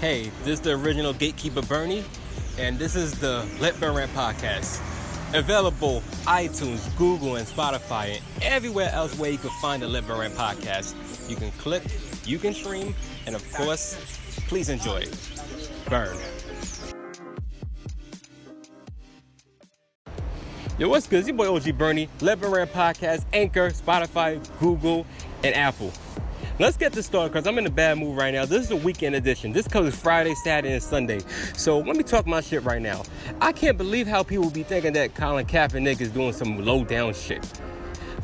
Hey, this is the original Gatekeeper Bernie, and this is the Let Burn Rant podcast. Available iTunes, Google, and Spotify, and everywhere else where you can find the Let Burn Rant podcast. You can click, you can stream, and of course, please enjoy it. Burn. Yo, what's good? It's your boy OG Bernie, Let Burn Rant podcast, Anchor, Spotify, Google, and Apple. Let's get this started because I'm in a bad mood right now. This is a weekend edition. This covers Friday, Saturday, and Sunday. So let me talk my shit right now. I can't believe how people be thinking that Colin Kaepernick is doing some low down shit.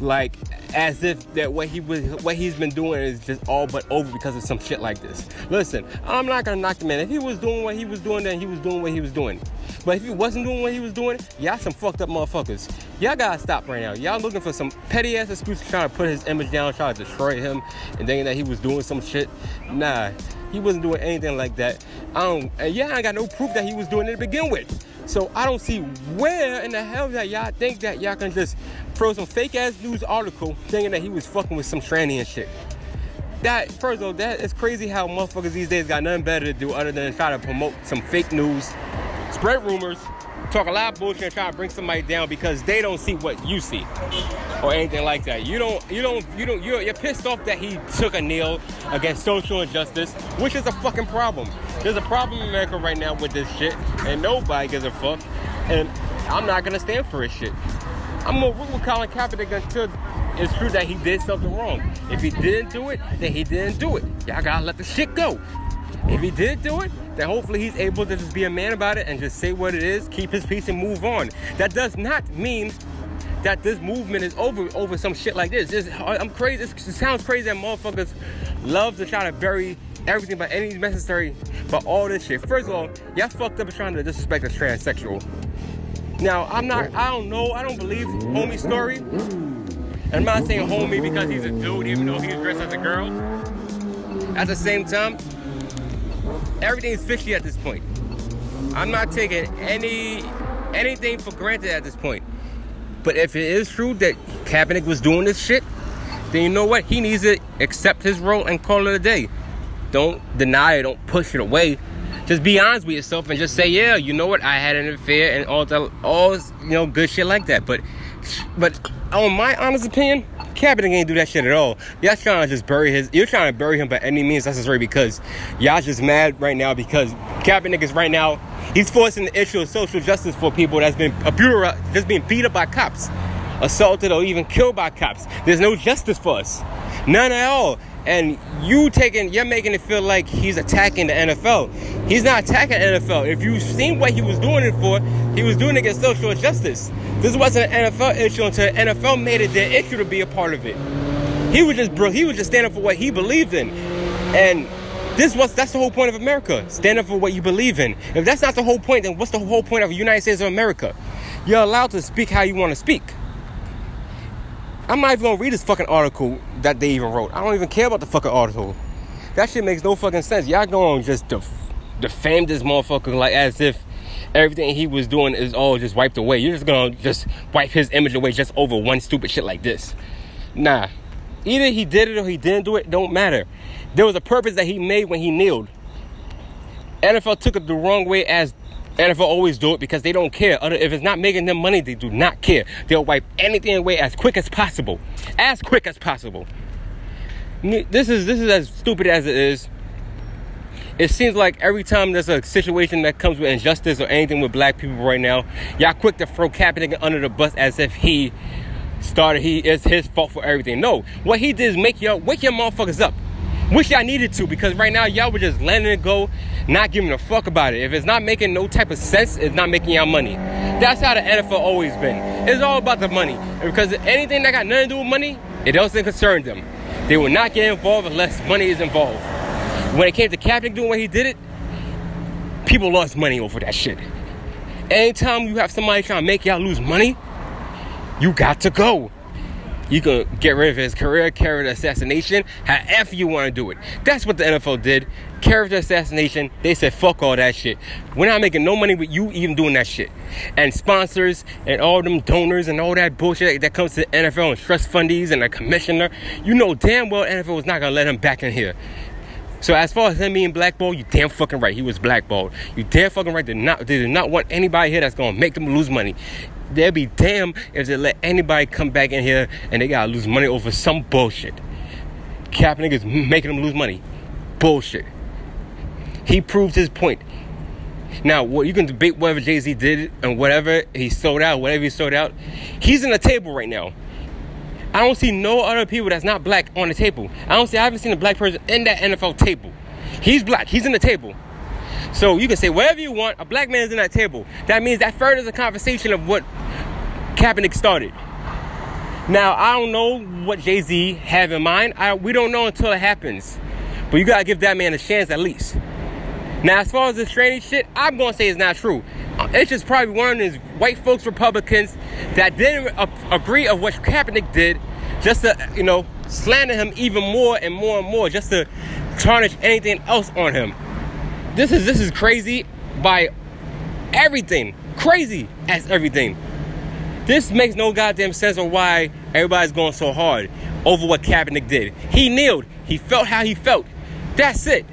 Like as if that what he was what he's been doing is just all but over because of some shit like this. Listen, I'm not gonna knock the man. If he was doing what he was doing, then he was doing what he was doing. But if he wasn't doing what he was doing, y'all some fucked up motherfuckers. Y'all gotta stop right now. Y'all looking for some petty ass excuse trying to put his image down, trying to destroy him, and thinking that he was doing some shit. Nah, he wasn't doing anything like that. I don't. And yeah, I got no proof that he was doing it to begin with. So I don't see where in the hell that y'all think that y'all can just throw some fake ass news article thinking that he was fucking with some tranny and shit. That first of all, that is crazy how motherfuckers these days got nothing better to do other than try to promote some fake news, spread rumors, talk a lot of bullshit, and try to bring somebody down because they don't see what you see or anything like that. You don't, you don't, you don't. You're, you're pissed off that he took a kneel against social injustice, which is a fucking problem. There's a problem in America right now with this shit, and nobody gives a fuck. And I'm not gonna stand for this shit. I'm gonna root with Colin Kaepernick until it's true that he did something wrong. If he didn't do it, then he didn't do it. Y'all gotta let the shit go. If he did do it, then hopefully he's able to just be a man about it and just say what it is, keep his peace, and move on. That does not mean that this movement is over over some shit like this. It's, I'm crazy. It sounds crazy that motherfuckers love to try to bury everything by any necessary, but all this shit. First of all, y'all fucked up trying to disrespect a transsexual. Now, I'm not, I don't know, I don't believe homie story. And I'm not saying homie because he's a dude, even though he's dressed as a girl. At the same time, everything's fishy at this point. I'm not taking any anything for granted at this point. But if it is true that Kaepernick was doing this shit, then you know what? He needs to accept his role and call it a day. Don't deny it, don't push it away. Just be honest with yourself and just say, yeah, you know what? I had an affair and all the all you know good shit like that. But but on my honest opinion, Kaepernick ain't do that shit at all. Y'all trying to just bury his. You're trying to bury him by any means necessary because y'all just mad right now because Kaepernick is right now. He's forcing the issue of social justice for people that's been abused, just being beat up by cops, assaulted or even killed by cops. There's no justice for us, none at all. And you taking, you're making it feel like he's attacking the NFL. He's not attacking the NFL. If you've seen what he was doing it for, he was doing it against social justice. This wasn't an NFL issue until NFL made it their issue to be a part of it. He was just, bro, he was just standing for what he believed in. And this was that's the whole point of America. Stand up for what you believe in. If that's not the whole point, then what's the whole point of the United States of America? You're allowed to speak how you want to speak. I'm not even gonna read this fucking article that they even wrote. I don't even care about the fucking article. That shit makes no fucking sense. Y'all gonna just def- defame this motherfucker like as if everything he was doing is all just wiped away. You're just gonna just wipe his image away just over one stupid shit like this. Nah. Either he did it or he didn't do it, don't matter. There was a purpose that he made when he kneeled. NFL took it the wrong way as NFL always do it because they don't care. If it's not making them money, they do not care. They'll wipe anything away as quick as possible. As quick as possible. This is this is as stupid as it is. It seems like every time there's a situation that comes with injustice or anything with black people right now, y'all quick to throw Kaepernick under the bus as if he started, he is his fault for everything. No, what he did is make y'all wake your motherfuckers up. Wish y'all needed to because right now y'all were just letting it go, not giving a fuck about it. If it's not making no type of sense, it's not making y'all money. That's how the NFL always been. It's all about the money. Because anything that got nothing to do with money, it doesn't concern them. They will not get involved unless money is involved. When it came to Kaepernick doing what he did it, people lost money over that shit. Anytime you have somebody trying to make y'all lose money, you got to go. You can get rid of his career, character assassination, however you want to do it. That's what the NFL did. Character assassination. They said, fuck all that shit. We're not making no money with you even doing that shit. And sponsors and all them donors and all that bullshit that comes to the NFL and trust fundies and the commissioner. You know damn well NFL was not going to let him back in here. So as far as him being blackballed, you damn fucking right. He was blackballed. You damn fucking right. They not they did not want anybody here that's gonna make them lose money. They'll be damn if they let anybody come back in here and they gotta lose money over some bullshit. Cap niggas making them lose money. Bullshit. He proved his point. Now, what you can debate whatever Jay Z did and whatever he sold out, whatever he sold out. He's in the table right now. I don't see no other people that's not black on the table. I don't see. I haven't seen a black person in that NFL table. He's black. He's in the table. So you can say whatever you want. A black man's in that table. That means that furthers the conversation of what Kaepernick started. Now I don't know what Jay Z have in mind. I, we don't know until it happens. But you gotta give that man a chance at least. Now, as far as the strange shit, I'm gonna say it's not true. Uh, it's just probably one of these white folks Republicans that didn't agree of what Kaepernick did, just to you know slander him even more and more and more, just to tarnish anything else on him. This is this is crazy by everything, crazy as everything. This makes no goddamn sense on why everybody's going so hard over what Kaepernick did. He kneeled. He felt how he felt. That's it.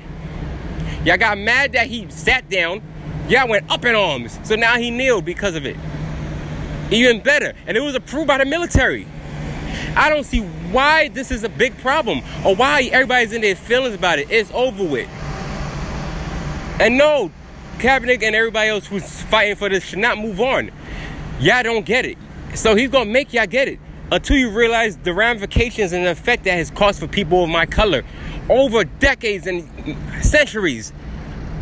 Y'all got mad that he sat down. Y'all went up in arms. So now he kneeled because of it. Even better. And it was approved by the military. I don't see why this is a big problem or why everybody's in their feelings about it. It's over with. And no, Kaepernick and everybody else who's fighting for this should not move on. Y'all don't get it. So he's gonna make y'all get it until you realize the ramifications and the effect that has caused for people of my color over decades and centuries,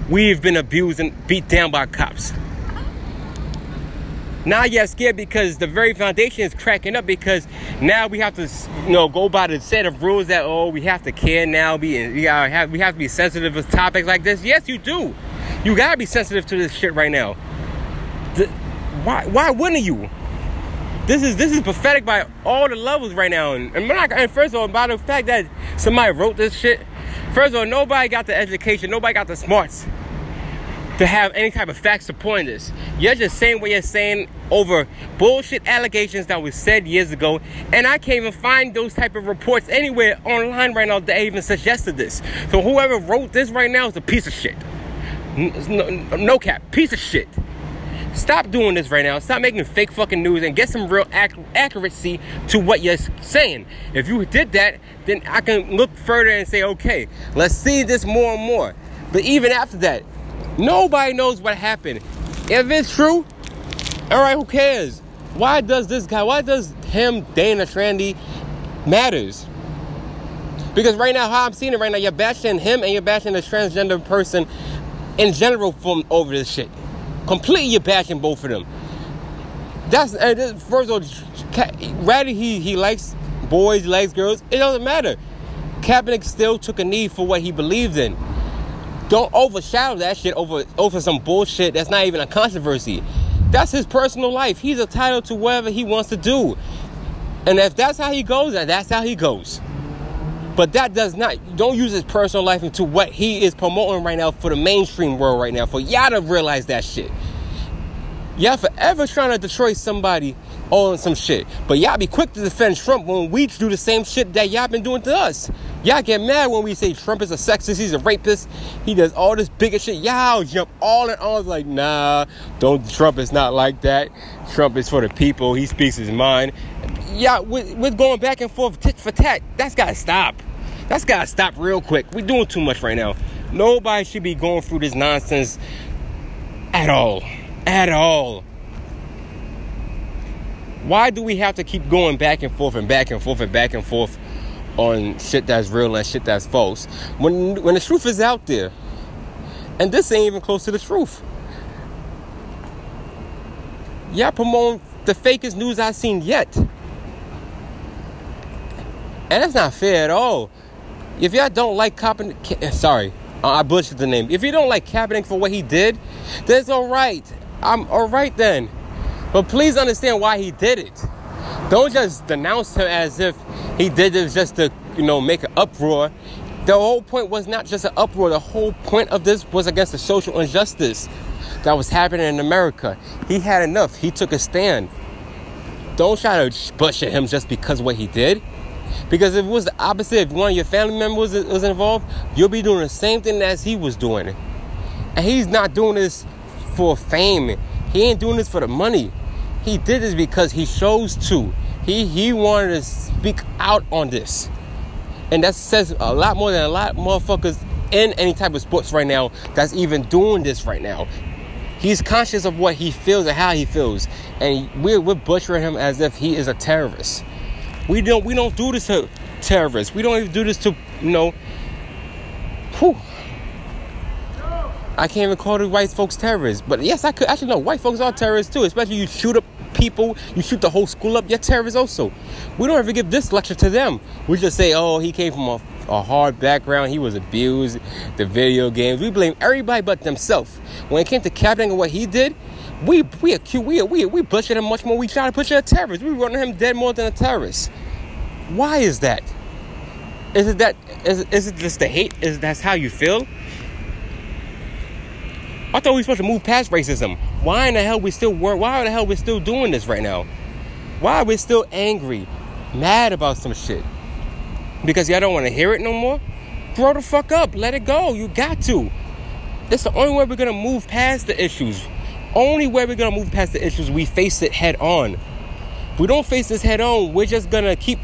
we've been abused and beat down by cops. Now you're scared because the very foundation is cracking up because now we have to, you know, go by the set of rules that oh we have to care now. Be we have we have to be sensitive to topics like this. Yes, you do. You gotta be sensitive to this shit right now. The, why why wouldn't you? This is this is pathetic by all the levels right now. And, and, not, and first of all, by the fact that somebody wrote this shit, first of all, nobody got the education, nobody got the smarts to have any type of fact supporting this. You're just saying what you're saying over bullshit allegations that was said years ago, and I can't even find those type of reports anywhere online right now that even suggested this. So whoever wrote this right now is a piece of shit. No, no cap, piece of shit. Stop doing this right now. Stop making fake fucking news and get some real ac- accuracy to what you're saying. If you did that, then I can look further and say, okay, let's see this more and more. But even after that, nobody knows what happened. If it's true, all right, who cares? Why does this guy, why does him, Dana Trandy, matters? Because right now, how I'm seeing it right now, you're bashing him and you're bashing the transgender person in general from over this shit. Completely you're bashing both of them. That's uh, first of all, rather he he likes boys, he likes girls. It doesn't matter. Kaepernick still took a knee for what he believed in. Don't overshadow that shit over over some bullshit that's not even a controversy. That's his personal life. He's entitled to whatever he wants to do. And if that's how he goes, that's how he goes. But that does not, don't use his personal life into what he is promoting right now for the mainstream world right now. For y'all to realize that shit. Y'all forever trying to destroy somebody on some shit. But y'all be quick to defend Trump when we do the same shit that y'all been doing to us. Y'all get mad when we say Trump is a sexist, he's a rapist, he does all this bigger shit. Y'all jump all in arms like, nah, don't Trump is not like that. Trump is for the people, he speaks his mind. Yeah, we're going back and forth tit for tat. That's gotta stop. That's gotta stop real quick. We're doing too much right now. Nobody should be going through this nonsense at all. At all. Why do we have to keep going back and forth and back and forth and back and forth on shit that's real and shit that's false when when the truth is out there? And this ain't even close to the truth. Y'all promoting the fakest news I've seen yet. And that's not fair at all. If y'all don't like Kaepernick, eh, sorry, I butchered the name. If you don't like Kaepernick for what he did, that's all right. I'm all right then. But please understand why he did it. Don't just denounce him as if he did this just to, you know, make an uproar. The whole point was not just an uproar. The whole point of this was against the social injustice that was happening in America. He had enough. He took a stand. Don't try to bullshit him just because what he did. Because if it was the opposite, if one of your family members was, involved, you'll be doing the same thing as he was doing. And he's not doing this for fame. He ain't doing this for the money. He did this because he chose to. He he wanted to speak out on this. And that says a lot more than a lot of motherfuckers in any type of sports right now that's even doing this right now. He's conscious of what he feels and how he feels. And we're, we're butchering him as if he is a terrorist. We don't we don't do this to terrorists. We don't even do this to, you know, whew. I can't even call the white folks terrorists. But yes, I could actually no, white folks are terrorists too, especially you shoot up people, you shoot the whole school up, you're terrorists also. We don't ever give this lecture to them. We just say, oh, he came from a, a hard background, he was abused, the video games. We blame everybody but themselves. When it came to Kaepernick and what he did, we we accuse we are we we butchered him much more. We try to push him a terrorist. We running him dead more than a terrorist. Why is that? Is it that is, is it just the hate? Is that's how you feel? I thought we were supposed to move past racism. Why in the hell we still work? Why the hell we still doing this right now? Why are we still angry, mad about some shit? Because y'all don't want to hear it no more? Grow the fuck up. Let it go. You got to. That's the only way we're gonna move past the issues. Only way we're gonna move past the issues, we face it head on. If we don't face this head on, we're just gonna keep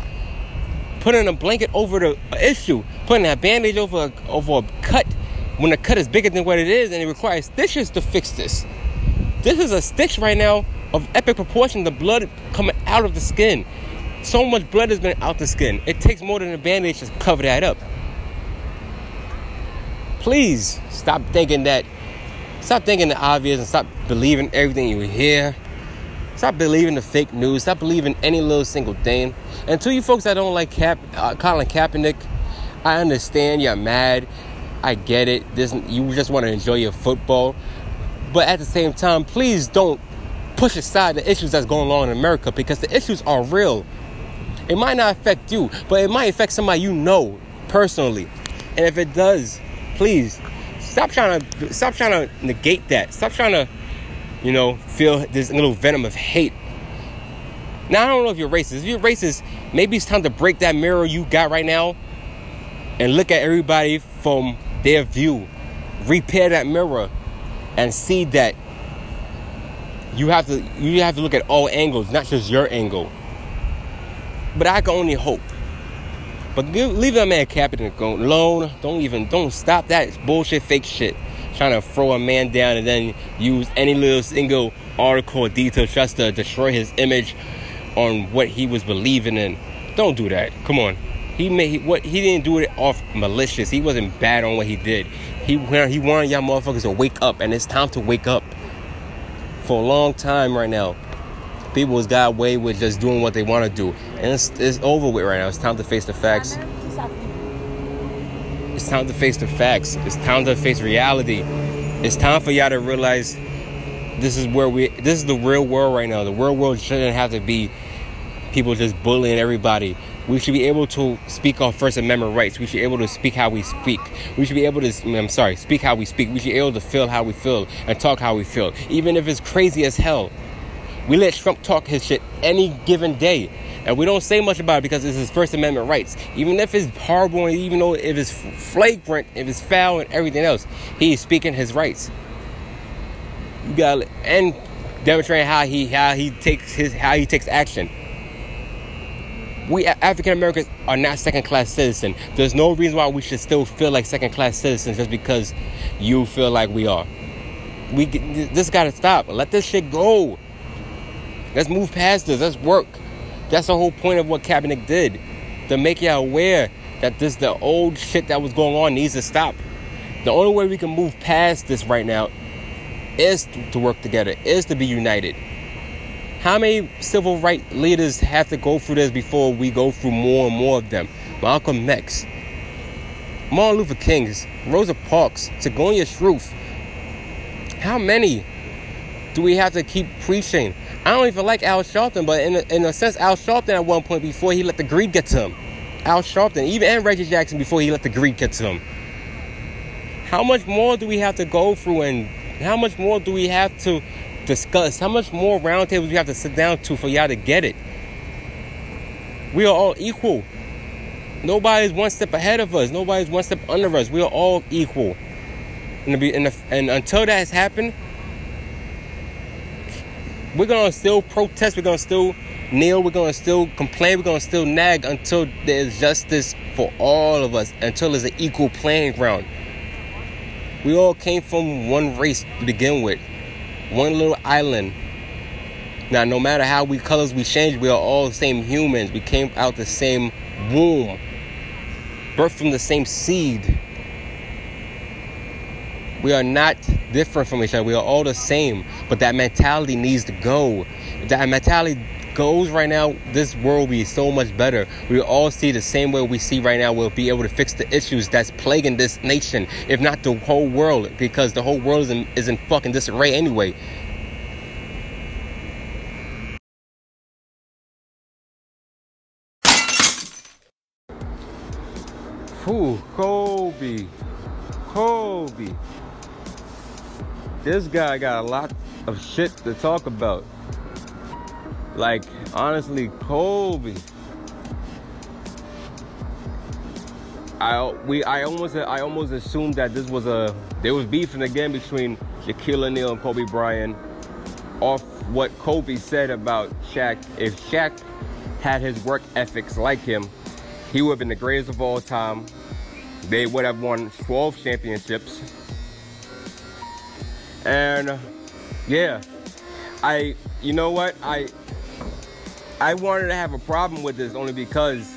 putting a blanket over the issue, putting a bandage over a, over a cut when the cut is bigger than what it is, and it requires stitches to fix this. This is a stitch right now of epic proportion. The blood coming out of the skin. So much blood has been out the skin. It takes more than a bandage to cover that up. Please stop thinking that. Stop thinking the obvious and stop believing everything you hear. Stop believing the fake news. Stop believing any little single thing. And to you folks that don't like Cap, uh, Colin Kaepernick, I understand you're mad. I get it. This, you just want to enjoy your football. But at the same time, please don't push aside the issues that's going on in America because the issues are real. It might not affect you, but it might affect somebody you know personally. And if it does, please stop trying to stop trying to negate that. Stop trying to, you know, feel this little venom of hate. Now I don't know if you're racist. If you're racist, maybe it's time to break that mirror you got right now and look at everybody from their view. Repair that mirror and see that you have to you have to look at all angles, not just your angle. But I can only hope. But leave that man Kaepernick alone. Don't even don't stop that bullshit, fake shit. Trying to throw a man down and then use any little single article or detail just to destroy his image on what he was believing in. Don't do that. Come on. He made what he didn't do it off malicious. He wasn't bad on what he did. He he wanted y'all motherfuckers to wake up, and it's time to wake up. For a long time right now, people has got away with just doing what they want to do, and it's, it's over with right now. It's time to face the facts. It's time to face the facts. It's time to face reality. It's time for y'all to realize this is where we. This is the real world right now. The real world shouldn't have to be people just bullying everybody we should be able to speak our First Amendment rights. We should be able to speak how we speak. We should be able to, I'm sorry, speak how we speak. We should be able to feel how we feel and talk how we feel, even if it's crazy as hell. We let Trump talk his shit any given day. And we don't say much about it because it's his First Amendment rights. Even if it's horrible, and even though if it's flagrant, if it's foul and everything else, he's speaking his rights. You got and demonstrating how he how he takes his how he takes action we African Americans are not second class citizens. There's no reason why we should still feel like second class citizens just because you feel like we are. We this got to stop. Let this shit go. Let's move past this. Let's work. That's the whole point of what Kaepernick did, to make you aware that this the old shit that was going on needs to stop. The only way we can move past this right now is to work together, is to be united. How many civil rights leaders have to go through this before we go through more and more of them? Malcolm X, Martin Luther King's, Rosa Parks, Sojourner Truth. How many do we have to keep preaching? I don't even like Al Sharpton, but in a, in a sense, Al Sharpton at one point before he let the greed get to him. Al Sharpton, even and Reggie Jackson before he let the greed get to him. How much more do we have to go through, and how much more do we have to discuss? How much more roundtables we have to sit down to for y'all to get it? We are all equal. Nobody's one step ahead of us. Nobody's one step under us. We are all equal. And, be, and, and until that has happened, we're gonna still protest. We're gonna still kneel. We're gonna still complain. We're gonna still nag until there's justice for all of us. Until there's an equal playing ground. We all came from one race to begin with, one little island. Now, no matter how we colors we change, we are all the same humans. We came out the same womb, birthed from the same seed. We are not different from each other. We are all the same. But that mentality needs to go. If that mentality goes right now, this world will be so much better. We all see the same way we see right now. We'll be able to fix the issues that's plaguing this nation, if not the whole world, because the whole world is in, is in fucking disarray anyway. Whew, Kobe. Kobe. This guy got a lot of shit to talk about. Like, honestly, Kobe. I we I almost I almost assumed that this was a there was beefing again between Shaquille O'Neal and Kobe Bryant off what Kobe said about Shaq. If Shaq had his work ethics like him, he would have been the greatest of all time. They would have won 12 championships. And uh, yeah, I, you know what? I, I wanted to have a problem with this only because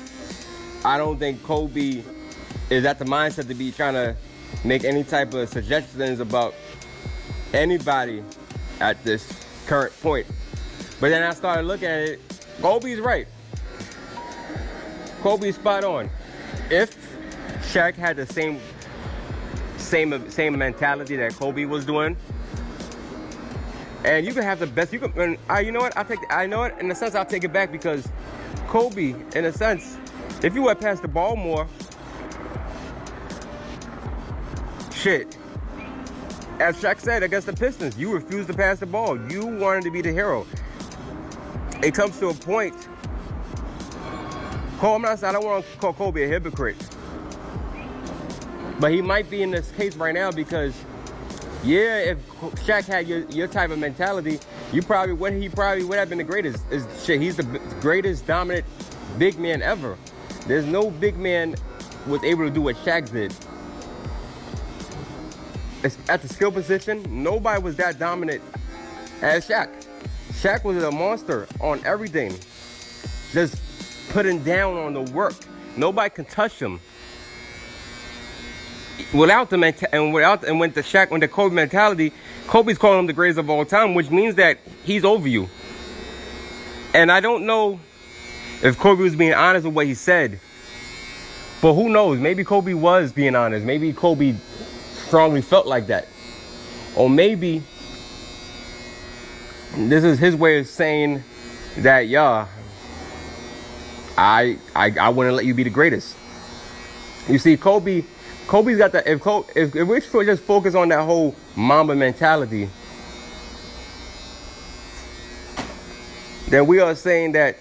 I don't think Kobe is at the mindset to be trying to make any type of suggestions about anybody at this current point. But then I started looking at it. Kobe's right. Kobe's spot on. If Shaq had the same same same mentality that Kobe was doing, and you can have the best. You can. And I, you know what? I take. I know it. In a sense, I'll take it back because Kobe, in a sense, if you went past the ball more, shit. As Shaq said against the Pistons, you refused to pass the ball. You wanted to be the hero. It comes to a point. Cole, I'm not. I don't want to call Kobe a hypocrite, but he might be in this case right now because yeah, if Shaq had your, your type of mentality, you probably what he probably would have been the greatest. Is shit, he's the greatest dominant big man ever. There's no big man was able to do what Shaq did. At the skill position, nobody was that dominant as Shaq. Shaq was a monster on everything. Just putting down on the work. Nobody can touch him without the and without and when the Shaq when the Kobe mentality, Kobe's calling him the greatest of all time, which means that he's over you. And I don't know if Kobe was being honest with what he said. But who knows? Maybe Kobe was being honest. Maybe Kobe strongly felt like that. Or maybe this is his way of saying that, yeah, I I I wouldn't let you be the greatest. You see, Kobe Kobe's got that. If Kobe, if, if we just focus on that whole Mamba mentality, then we are saying that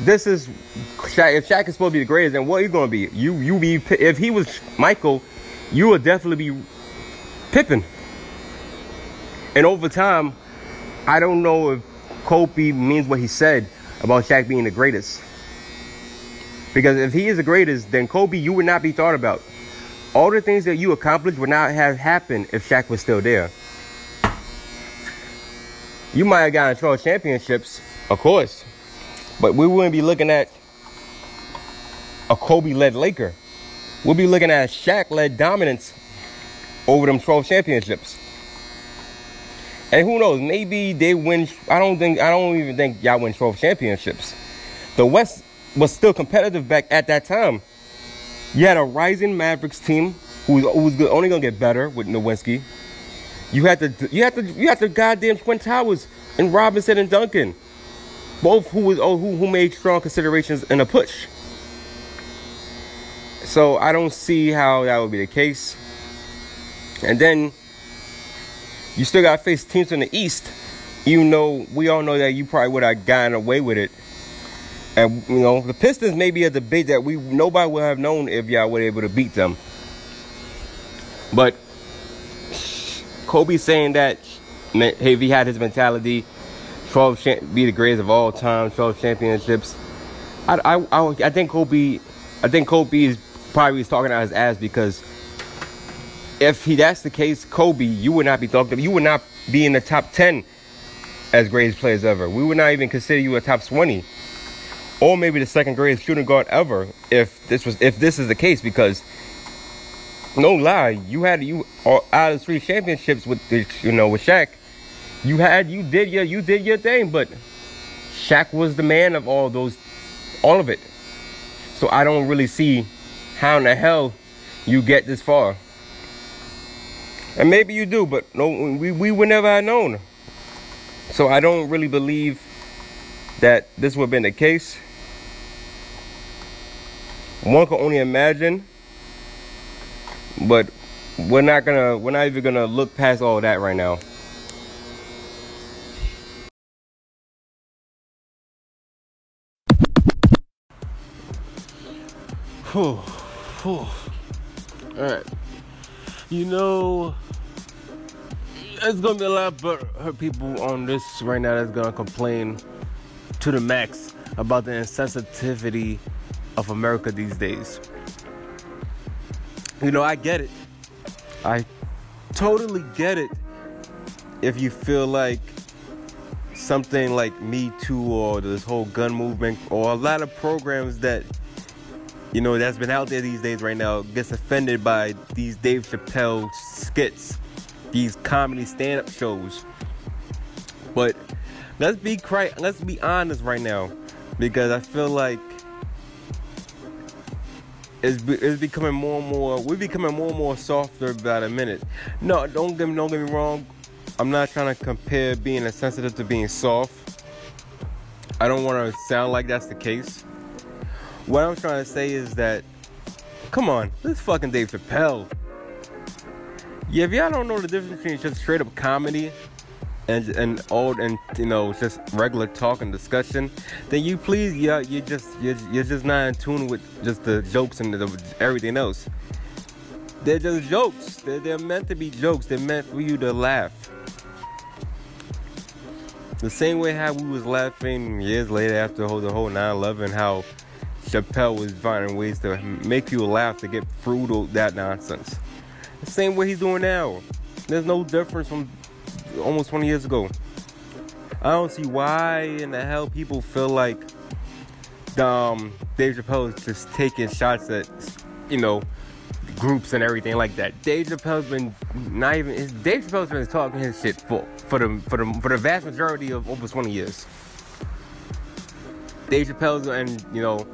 this is Shaq. If Shaq is supposed to be the greatest, then what are you going to be? You you be if he was Michael, you would definitely be Pippen. And over time, I don't know if Kobe means what he said about Shaq being the greatest. Because if he is the greatest, then Kobe, you would not be thought about. All the things that you accomplished would not have happened if Shaq was still there. You might have gotten 12 championships, of course, but we wouldn't be looking at a Kobe-led Laker. We'll be looking at Shaq-led dominance over them 12 championships. And who knows? Maybe they win. I don't think. I don't even think y'all win 12 championships. The West was still competitive back at that time. You had a rising Mavericks team who was, who was only gonna get better with Nowitzki. You had the you had the you had the goddamn Twin Towers and Robinson and Duncan, both who was oh, who who made strong considerations in a push. So I don't see how that would be the case. And then you still got to face teams in the East. You know, we all know that you probably would have gotten away with it And you know, the Pistons may be a debate that we nobody would have known if y'all were able to beat them. But Kobe saying that if he had his mentality, 12 be the greatest of all time, 12 championships. I, I, I, I think Kobe, I think Kobe is probably talking out his ass because if he that's the case, Kobe, you would not be talking. You would not be in the top 10 as greatest players ever. We would not even consider you a top 20 or maybe the second greatest shooting guard ever if this was if this is the case because no lie you had you out of three championships with the, you know with Shaq. You had you did your you did your thing but Shaq was the man of all those all of it. So I don't really see how in the hell you get this far. And maybe you do but no we, we would never have known. So I don't really believe that this would have been the case one can only imagine but we're not gonna we're not even gonna look past all that right now Whew. Whew. All right. You know, there's gonna be a lot of people on this right now that's gonna complain to the max about the insensitivity of America these days. You know, I get it. I totally get it if you feel like something like Me Too or this whole gun movement or a lot of programs that you know that's been out there these days right now gets offended by these Dave Chappelle skits, these comedy stand-up shows. But let's be cri- let's be honest right now because I feel like it's, it's becoming more and more we're becoming more and more softer by the minute. No don't get me don't get me wrong. I'm not trying to compare being insensitive to being soft. I don't want to sound like that's the case. What i'm trying to say is that come on this fucking dave chappelle. Yeah if y'all don't know the difference between just straight up comedy and and old and you know just regular talk and discussion, then you please yeah you just you're, you're just not in tune with just the jokes and the, everything else. They're just jokes. They're, they're meant to be jokes. They're meant for you to laugh. The same way how we was laughing years later after the whole, the whole 9/11, how Chappelle was finding ways to make you laugh to get through that nonsense. The same way he's doing now. There's no difference from almost 20 years ago. I don't see why in the hell people feel like um, Dave Chappelle is just taking shots at, you know, groups and everything like that. Dave Chappelle's been not even Dave Chappelle's been talking his shit for for the for the for the vast majority of over 20 years. Dave Chappelle's and you know,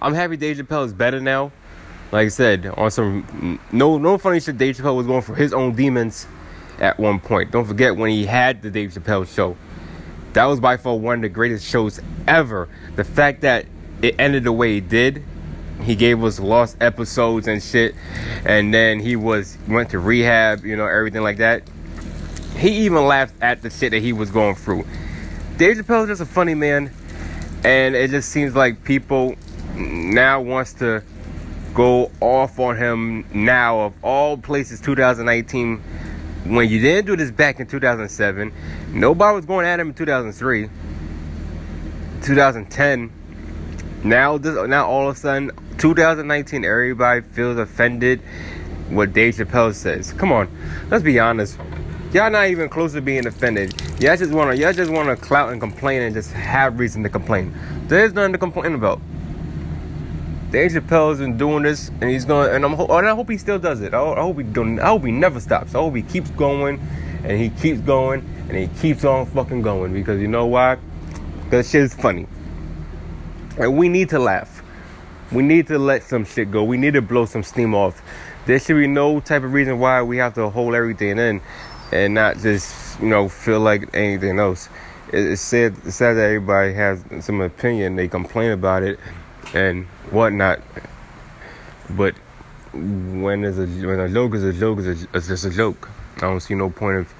I'm happy Dave Chappelle is better now. Like I said, on some no no funny shit, Dave Chappelle was going for his own demons at one point. Don't forget when he had the Dave Chappelle show. That was by far one of the greatest shows ever. The fact that it ended the way it did, he gave us lost episodes and shit, and then he was went to rehab, you know, everything like that. He even laughed at the shit that he was going through. Dave Chappelle is just a funny man, and it just seems like people now wants to go off on him now of all places 2019 when you didn't do this back in 2007, nobody was going at him in 2003, 2010. Now, this, now all of a sudden, 2019, everybody feels offended. What Dave Chappelle says. Come on, let's be honest. Y'all not even close to being offended. Y'all just wanna, y'all just wanna clout and complain and just have reason to complain. There's nothing to complain about. Dave Chappelle's been doing this, and he's going, and I'm, and I hope he still does it. I, I hope he don't. I hope he never stops. I hope he keeps going, and he keeps going, and he keeps on fucking going. Because you know why? Because shit is funny, and we need to laugh. We need to let some shit go. We need to blow some steam off. There should be no type of reason why we have to hold everything in, and not just you know feel like anything else. It's sad. It's sad that everybody has some opinion. They complain about it and whatnot. But when is a when a joke is a joke is a, it's just a joke. I don't see no point of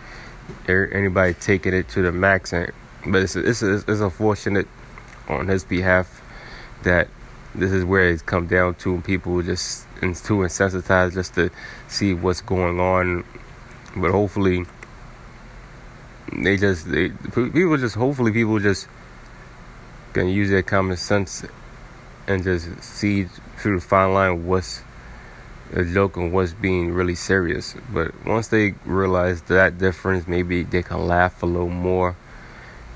er, anybody taking it to the max. And, but it's a, it's a, it's unfortunate on his behalf that this is where it's come down to, and people just and too insensitized just to see what's going on. But hopefully, they just they people just hopefully people just can use their common sense and just see through the fine line what's a joke and what's being really serious. But once they realize that difference, maybe they can laugh a little more,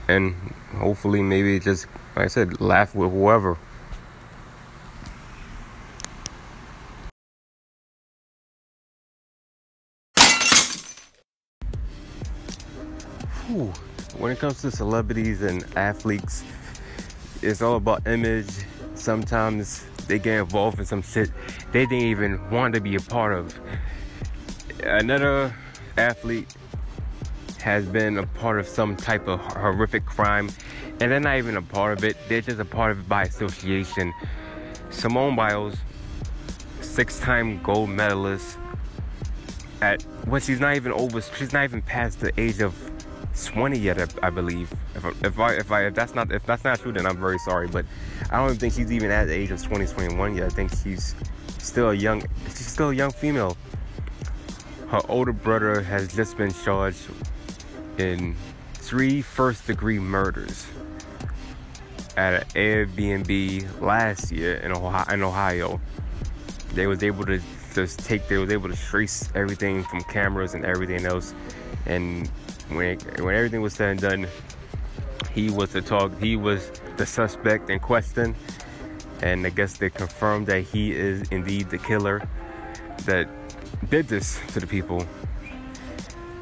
and hopefully, maybe just like I said, laugh with whoever. When it comes to celebrities and athletes, it's all about image. Sometimes they get involved in some shit they didn't even want to be a part of. Another athlete has been a part of some type of horrific crime, and they're not even a part of it, they're just a part of it by association. Simone Biles, six time gold medalist, at well, she's not even over, she's not even past the age of 20 yet, I, I believe. If, if I, if I, if that's not, if that's not true, then I'm very sorry. But I don't even think she's even at the age of 20, 21 yet. I think she's still a young, she's still a young female. Her older brother has just been charged in three first degree murders at an Airbnb last year in Ohio, in Ohio. They was able to just take, they was able to trace everything from cameras and everything else. And when, when everything was said and done, he was the talk, he was the suspect in question and I guess they confirmed that he is indeed the killer that did this to the people.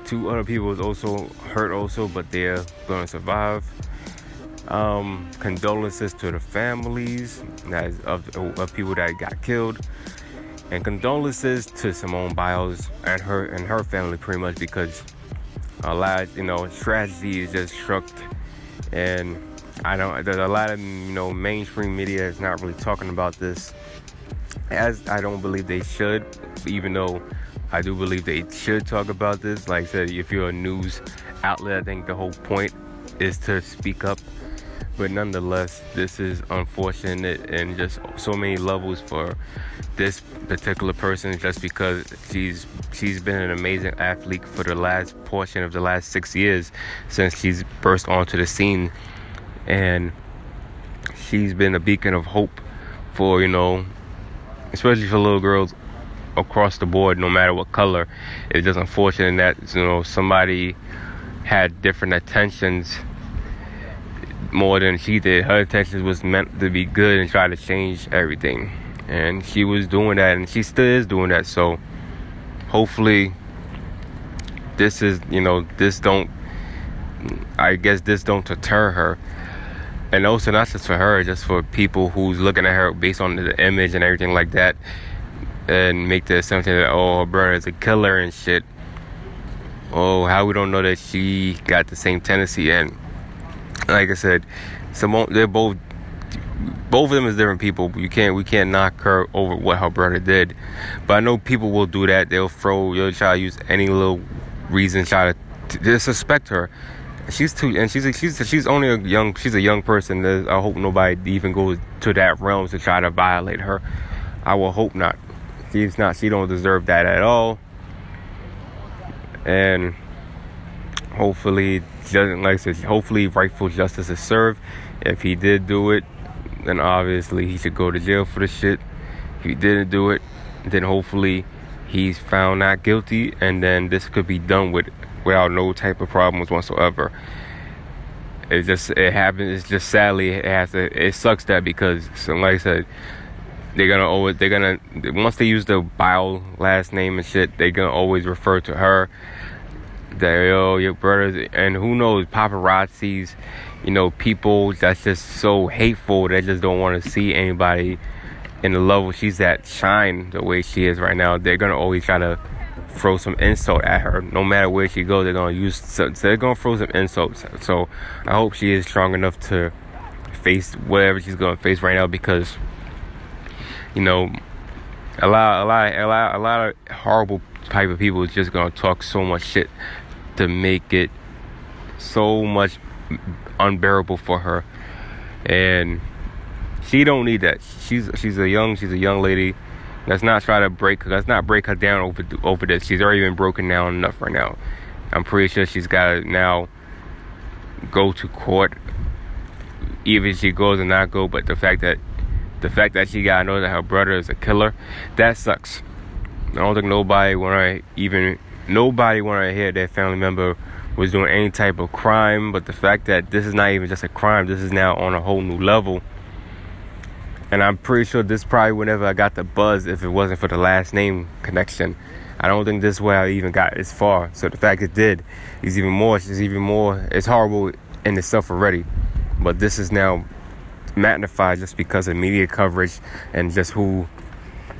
Two other people was also hurt also, but they're going to survive. Um, condolences to the families of, of people that got killed, and condolences to Simone Biles and her and her family, pretty much because a lot, you know, tragedy is just struck, and I don't. There's a lot of you know mainstream media is not really talking about this, as I don't believe they should. Even though I do believe they should talk about this. Like I said, if you're a news outlet, I think the whole point is to speak up. But nonetheless, this is unfortunate and just so many levels for this particular person. Just because she's she's been an amazing athlete for the last portion of the last six years since she's burst onto the scene and she's been a beacon of hope for you know especially for little girls across the board no matter what color it's just unfortunate that you know somebody had different attentions more than she did. Her intentions was meant to be good and try to change everything. And she was doing that and she still is doing that. So hopefully this is you know this don't i guess this don't deter her. And also not just for her, just for people who's looking at her based on the image and everything like that, and make the assumption that oh, her brother is a killer and shit. Oh, how we don't know that she got the same tendency and like I said, Simone, they're both both of them is different people. You can't we can't knock her over what her brother did, but I know people will do that. They'll throw, try to use any little reason try to, to suspect her. She's too and she's she's she's only a young she's a young person. I hope nobody even goes to that realm to try to violate her. I will hope not. She's not she don't deserve that at all. And hopefully like I hopefully rightful justice is served if he did do it then obviously he should go to jail for the shit if he didn't do it then hopefully he's found not guilty and then this could be done with without no type of problems whatsoever. It just it happens. It's just sadly it has to. It sucks that because so like I said, they're gonna always they're gonna once they use the bio last name and shit, they're gonna always refer to her. That yo your brothers and who knows paparazzis, you know people that's just so hateful. They just don't want to see anybody in the level she's at shine the way she is right now. They're gonna always try to throw some insult at her. No matter where she goes, they're gonna use. So they're gonna throw some insults. So I hope she is strong enough to face whatever she's gonna face right now because you know a lot, a lot, a lot, a lot of horrible type of people is just gonna talk so much shit to make it so much unbearable for her, and She don't need that. She's she's a young she's a young lady. Let's not try to break. Let's not break her down over over this. She's already been broken down enough right now. I'm pretty sure she's got to now go to court. Even she goes and not go, but the fact that the fact that she got to know that her brother is a killer, that sucks. I don't think nobody wanna even nobody wanted to hear their family member was doing any type of crime, but the fact that this is not even just a crime, this is now on a whole new level. And I'm pretty sure this probably whenever I got the buzz if it wasn't for the last name connection. I don't think this way I even got this far. So the fact it did is even more it's even more it's horrible in itself already. But this is now magnified just because of media coverage and just who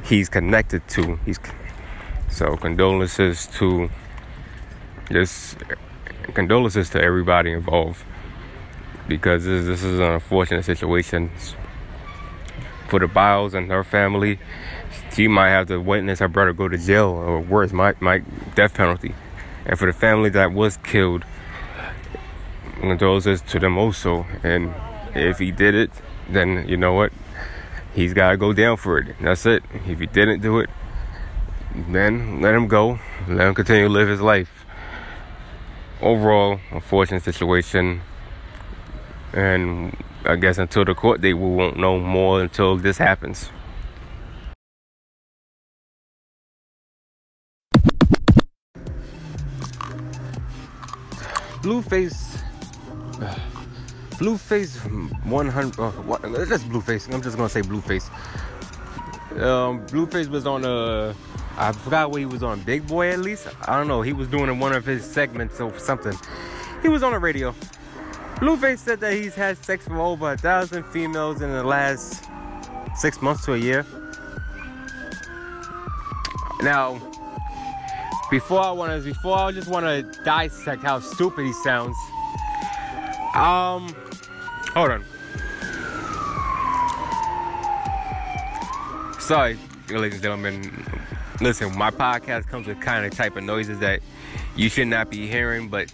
he's connected to. He's so condolences to just condolences to everybody involved because this, this is an unfortunate situation for the Biles and her family. She might have to witness her brother go to jail or worse, might might death penalty. And for the family that was killed, condolences to them also. And if he did it, then you know what? He's got to go down for it. That's it. If he didn't do it, then let him go. Let him continue to live his life overall unfortunate situation and I guess until the court date we won't know more until this happens. Blueface Blueface 100 uh, what, just Blueface. I'm just to say Blueface. Um Blueface was on a I forgot what he was on. Big Boy, at least. I don't know. He was doing one of his segments or something. He was on the radio. Blueface said that he's had sex with over a thousand females in the last six months to a year. Now, before I want to, before I just want to dissect how stupid he sounds. Um, hold on. Sorry, ladies and gentlemen listen, my podcast comes with kind of type of noises that you should not be hearing, but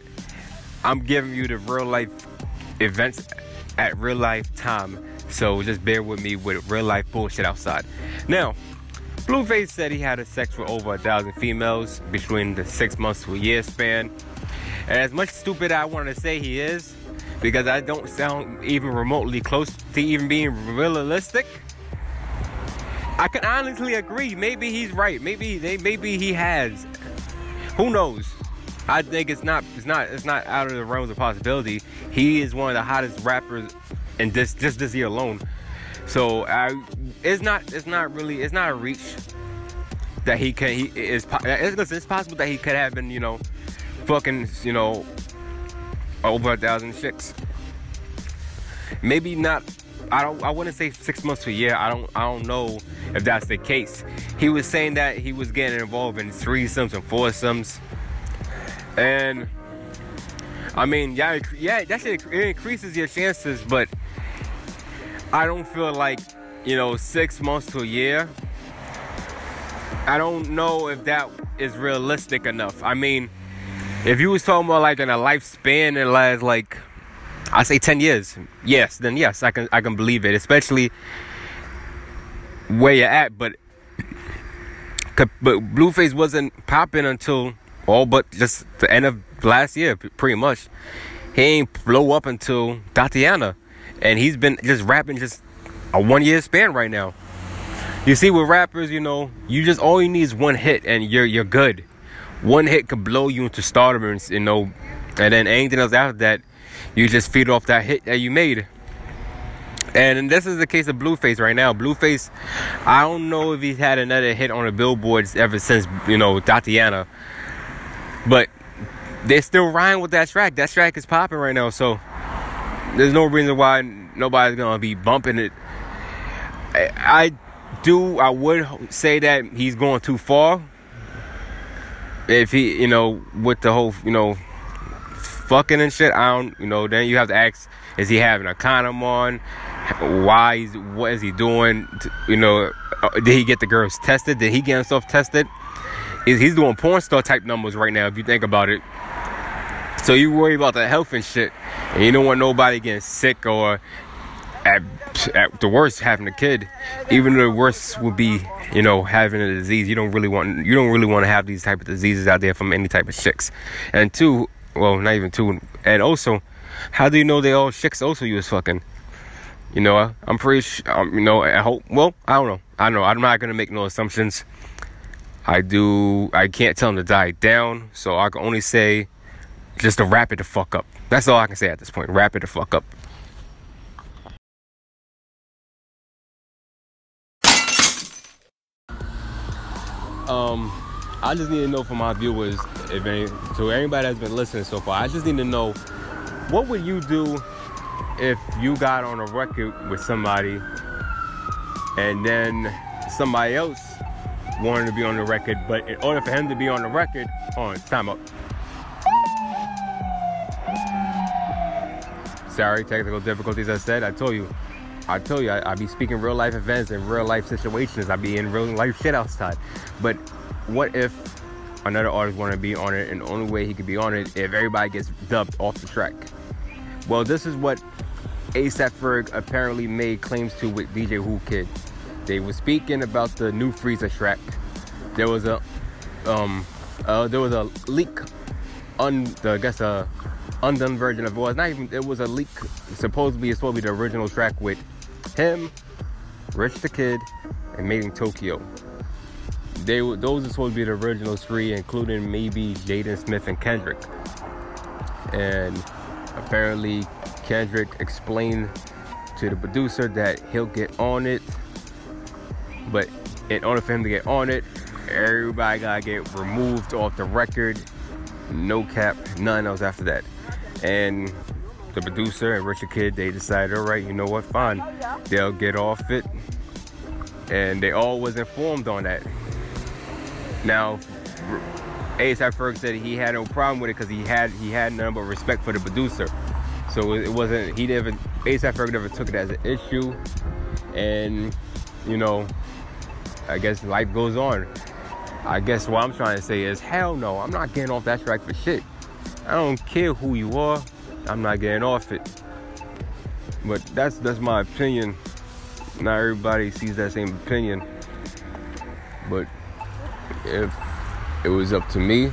I'm giving you the real life events at real life time. So just bear with me with real life bullshit outside. Now, Blueface said he had a sex with over a thousand females between the six months to a year span. And as much stupid I want to say he is, because I don't sound even remotely close to even being realistic. I can honestly agree. Maybe he's right. Maybe they maybe he has. Who knows? I think it's not it's not it's not out of the realms of possibility. He is one of the hottest rappers in this just this year alone. So I it's not it's not really it's not a reach that he can he is it's, it's possible that he could have been, you know, fucking, you know, over a thousand chicks. Maybe not I don't I wouldn't say six months to a year. I don't I don't know if that's the case. He was saying that he was getting involved in threesomes and foursomes. And I mean, yeah, yeah, that shit it increases your chances, but I don't feel like, you know, six months to a year. I don't know if that is realistic enough. I mean, if you was talking about like in a lifespan and last like I say 10 years. Yes, then yes, I can I can believe it, especially where you're at, but but Blueface wasn't popping until all but just the end of last year, pretty much. He ain't blow up until Thotiana and he's been just rapping just a one year span right now. You see, with rappers, you know, you just all you need is one hit, and you're you're good. One hit could blow you into stardom, and you know, and then anything else after that you just feed off that hit that you made. And this is the case of Blueface right now. Blueface, I don't know if he's had another hit on the billboards ever since, you know, Thotiana. But they're still riding with that track. That track is popping right now. So there's no reason why nobody's going to be bumping it. I, I do, I would say that he's going too far. If he, you know, with the whole, you know, fucking and shit, I don't, you know, then you have to ask, is he having a condom on? Why? Is, what is he doing? To, you know, uh, did he get the girls tested? Did he get himself tested? Is he's doing porn star type numbers right now? If you think about it, so you worry about the health and shit, and you don't want nobody getting sick or at at the worst having a kid even the worst would be you know having a disease you don't really want you don't really want to have these type of diseases out there from any type of chicks and two well not even two. And also how do you know they all chicks also use fucking? You know i'm pretty sure um, you know i hope well i don't know. I don't know i'm not gonna make no assumptions. I do i can't tell them to die down so i can only say just to wrap it the fuck up. That's all i can say at this point wrap it the fuck up. Um, I just need to know from my viewers, if any, to anybody that's been listening so far, I just need to know what would you do if you got on a record with somebody and then somebody else wanted to be on the record, but in order for him to be on the record, on time up. Sorry, technical difficulties. I said, I told you, I told you, I, I be speaking real life events and real life situations. I be in real life shit outside. But what if another artist want to be on it, and the only way he could be on it if everybody gets dubbed off the track? Well, this is what ASAP Ferg apparently made claims to with DJ Whoo Kid. They were speaking about the new Freezer track. There was a um uh, there was a leak on the I guess a undone version of it was not even it was a leak supposedly it's supposed to be the original track with him, Rich the Kid, and Made in Tokyo. They those are supposed to be the original three, including maybe Jaden Smith and Kendrick. And apparently Kendrick explained to the producer that he'll get on it, but in order for him to get on it, everybody gotta get removed off the record. No cap, none else after that. And the producer and Rich the Kid, they decided, all right, you know what, fine. They'll get off it. And they all was informed on that. Now, ASAP Ferg said he had no problem with it because he had he had none but respect for the producer. So it wasn't he never ASAP Ferg never took it as an issue. And you know, I guess life goes on. I guess what I'm trying to say is hell no, I'm not getting off that track for shit. I don't care who you are. I'm not getting off it. But that's that's my opinion. Not everybody sees that same opinion. But if it was up to me,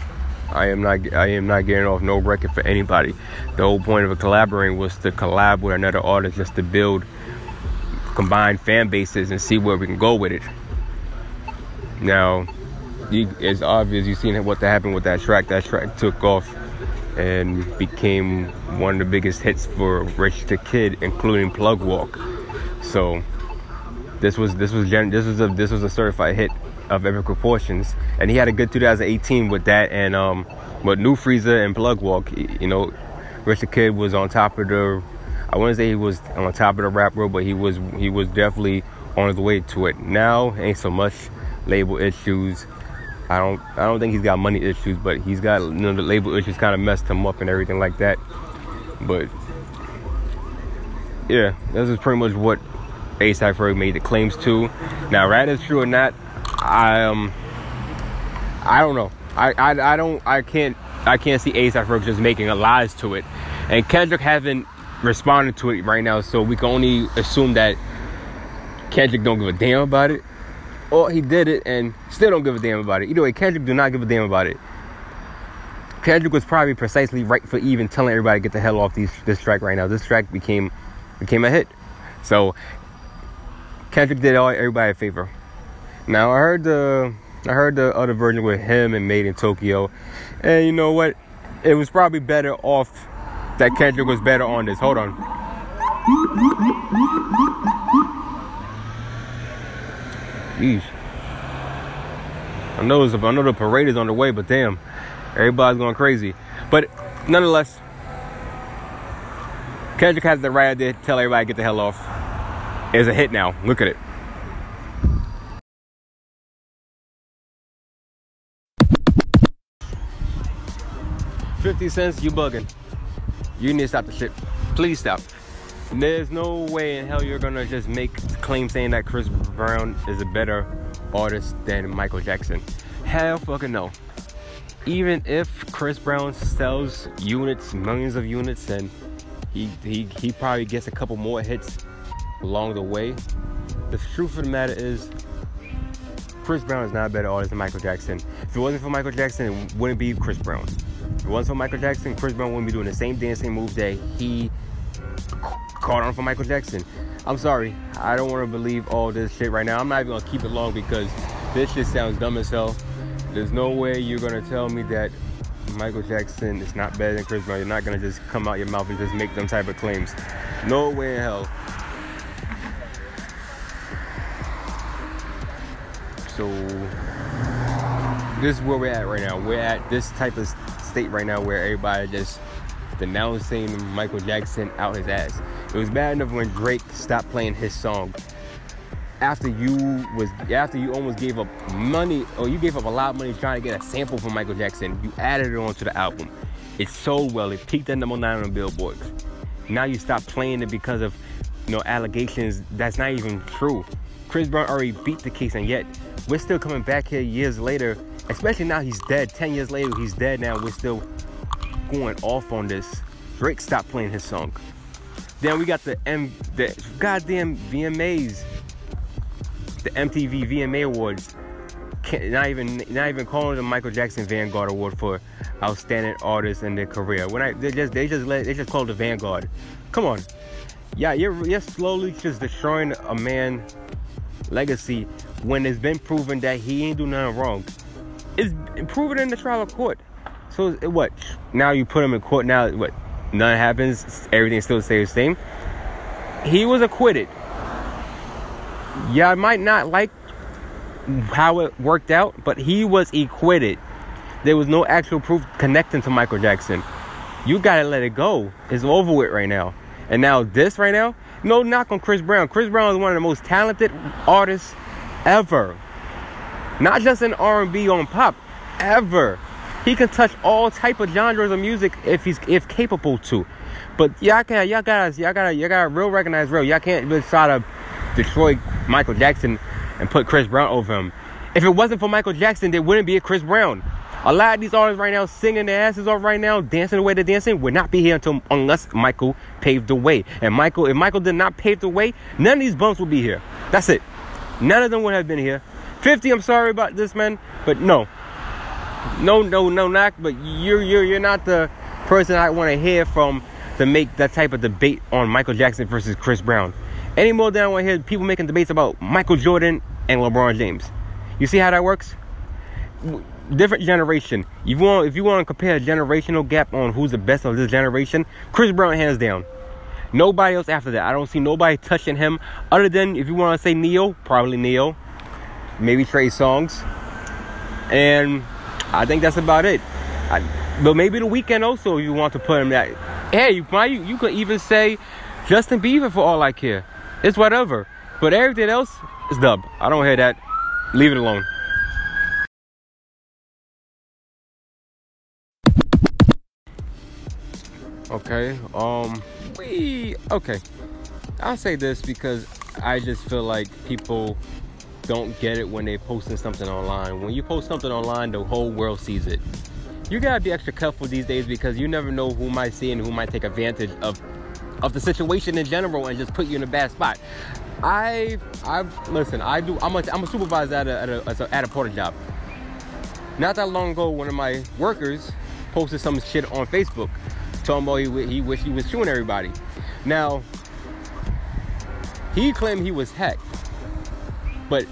I am not I am not getting off no record for anybody. The whole point of a collaborating was to collab with another artist just to build combined fan bases and see where we can go with it. Now, it's obvious you've seen what happened with that track. That track took off and became one of the biggest hits for Rich the Kid, including Plug Walk. So this was this was this was a this was a certified hit of epic proportions, and he had a good 2018 with that and um with New Freezer and Plug Walk. You know, Rich the Kid was on top of the. I wouldn't say he was on top of the rap world, but he was he was definitely on his way to it. Now ain't so much label issues I don't I don't think he's got money issues, but he's got you know the label issues kind of messed him up and everything like that. But yeah, this is pretty much what ASAP Ferg made the claims to. Now, right is true or not, I um I don't know. I, I I don't I can't I can't see ASAP Ferg just making a lies to it. And Kendrick haven't responded to it right now, so we can only assume that Kendrick don't give a damn about it or he did it and still don't give a damn about it. Either way, Kendrick do not give a damn about it. Kendrick was probably precisely right for even telling everybody to get the hell off these, this track right now. This track became became a hit. So Kendrick did all everybody a favor. Now I heard the I heard the other version with him and Made in Tokyo, and you know what? It was probably better off that Kendrick was better on this. Hold on. Jeez. I know, I know the parade is on the way, but damn, everybody's going crazy. But nonetheless, Kendrick has the right idea to tell everybody to get the hell off. It's a hit now. Look at it. Fifty cents, you bugging. You need to stop the shit. Please stop. There's no way in hell you're gonna just make claim saying that Chris Brown is a better artist than Michael Jackson. Hell fucking no. Even if Chris Brown sells units, millions of units, and he he he probably gets a couple more hits along the way. The truth of the matter is, Chris Brown is not a better artist than Michael Jackson. If it wasn't for Michael Jackson, it wouldn't be Chris Brown. If it wasn't for Michael Jackson, Chris Brown wouldn't be doing the same dancing moves that he caught on for Michael Jackson. I'm sorry, I don't want to believe all this shit right now. I'm not even gonna keep it long because this shit sounds dumb as hell. There's no way you're gonna tell me that Michael Jackson is not better than Chris Brown. You're not gonna just come out your mouth and just make them type of claims. No way in hell. So this is where we're at right now. We're at this type of state right now where everybody just denouncing Michael Jackson out his ass. It was bad enough when Drake stopped playing his song after you was after you almost gave up money or you gave up a lot of money trying to get a sample from Michael Jackson. You added it onto the album. It sold well. It peaked at number nine on the billboards. Now you stop playing it because of you know allegations that's not even true. Chris Brown already beat the case, and yet we're still coming back here years later. Especially now he's dead. Ten years later, he's dead. Now we're still going off on this. Drake stopped playing his song. Then we got the M, the goddamn VMAs, the MTV VMA Awards. Not even, not even calling the Michael Jackson Vanguard Award for outstanding artist in their career. When I, they just, they just let, they just called the Vanguard. Come on, yeah, you're, you're slowly just destroying a man legacy when it's been proven that he ain't do nothing wrong. It's proven in the trial of court. So what? Now you put him in court. Now what? Nothing happens. Everything still stays the same. He was acquitted. Yeah, I might not like how it worked out, but he was acquitted. There was no actual proof connecting to Michael Jackson. You gotta let it go. It's over with right now. And now this right now, no knock on Chris Brown. Chris Brown is one of the most talented artists ever. Not just in R&B on pop, ever. He can touch all type of genres of music if he's if capable to. But y'all can y'all gotta y'all gotta y'all gotta real recognize real. Y'all can't just try to destroy Michael Jackson and put Chris Brown over him. If it wasn't for Michael Jackson, there wouldn't be a Chris Brown. A lot of these artists right now singing their asses off right now, dancing the way they're dancing, would not be here until unless Michael paved the way. And Michael, if Michael did not pave the way, none of these bumps would be here. That's it. None of them would have been here. 50, I'm sorry about this, man, but no. No, no, no knock, but you're you're you're not the person I want to hear from to make that type of debate on Michael Jackson versus Chris Brown. Any more than I want to hear people making debates about Michael Jordan and LeBron James. You see how that works? different generation. You want if you want to compare a generational gap on who's the best of this generation, Chris Brown hands down. Nobody else after that. I don't see nobody touching him other than if you want to say Ne-Yo, probably Ne-Yo, maybe Trey Songz. and I think that's about it. I, but maybe the Weeknd also you want to put him that. Hey, you you, you could even say Justin Bieber for all I care. It's whatever. But everything else is dub. I don't hear that. Leave it alone. Okay. Um. We. Okay. I'll say this because I just feel like people don't get it when they're posting something online. When you post something online, the whole world sees it. You gotta be extra careful these days because you never know who might see and who might take advantage of of the situation in general and just put you in a bad spot. I I listen. I do. I'm a I'm a supervisor at a at a, at a porter job. Not that long ago, one of my workers posted some shit on Facebook talking about he, he wish he was shooting everybody. Now, he claimed he was hacked, but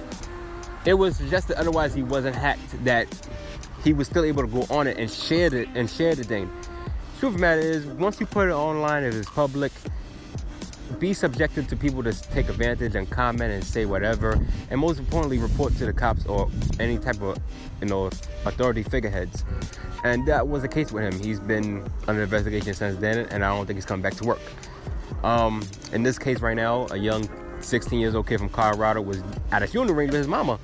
it was suggested otherwise he wasn't hacked. That he was still able to go on it and share it and share the thing. Truth of the matter is, once you put it online, it's public, be subjected to people to take advantage and comment and say whatever, and most importantly, report to the cops or any type of you know authority figureheads. And that was the case with him. He's been under investigation since then, and I don't think he's coming back to work. Um, in this case, right now, a young 16 years old kid from Colorado was at a funeral range with his mama.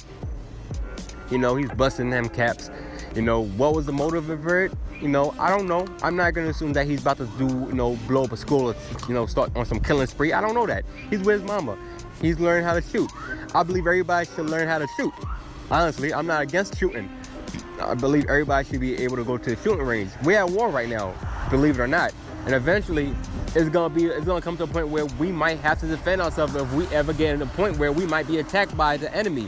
You know, he's busting them caps. You know, what was the motive for it? You know, I don't know. I'm not gonna assume that he's about to do, you know, blow up a school or, you know, start on some killing spree. I don't know that. He's with his mama. He's learning how to shoot. I believe everybody should learn how to shoot. Honestly, I'm not against shooting. I believe everybody should be able to go to the shooting range. We're at war right now, believe it or not. And eventually it's gonna be it's gonna come to a point where we might have to defend ourselves if we ever get to the point where we might be attacked by the enemy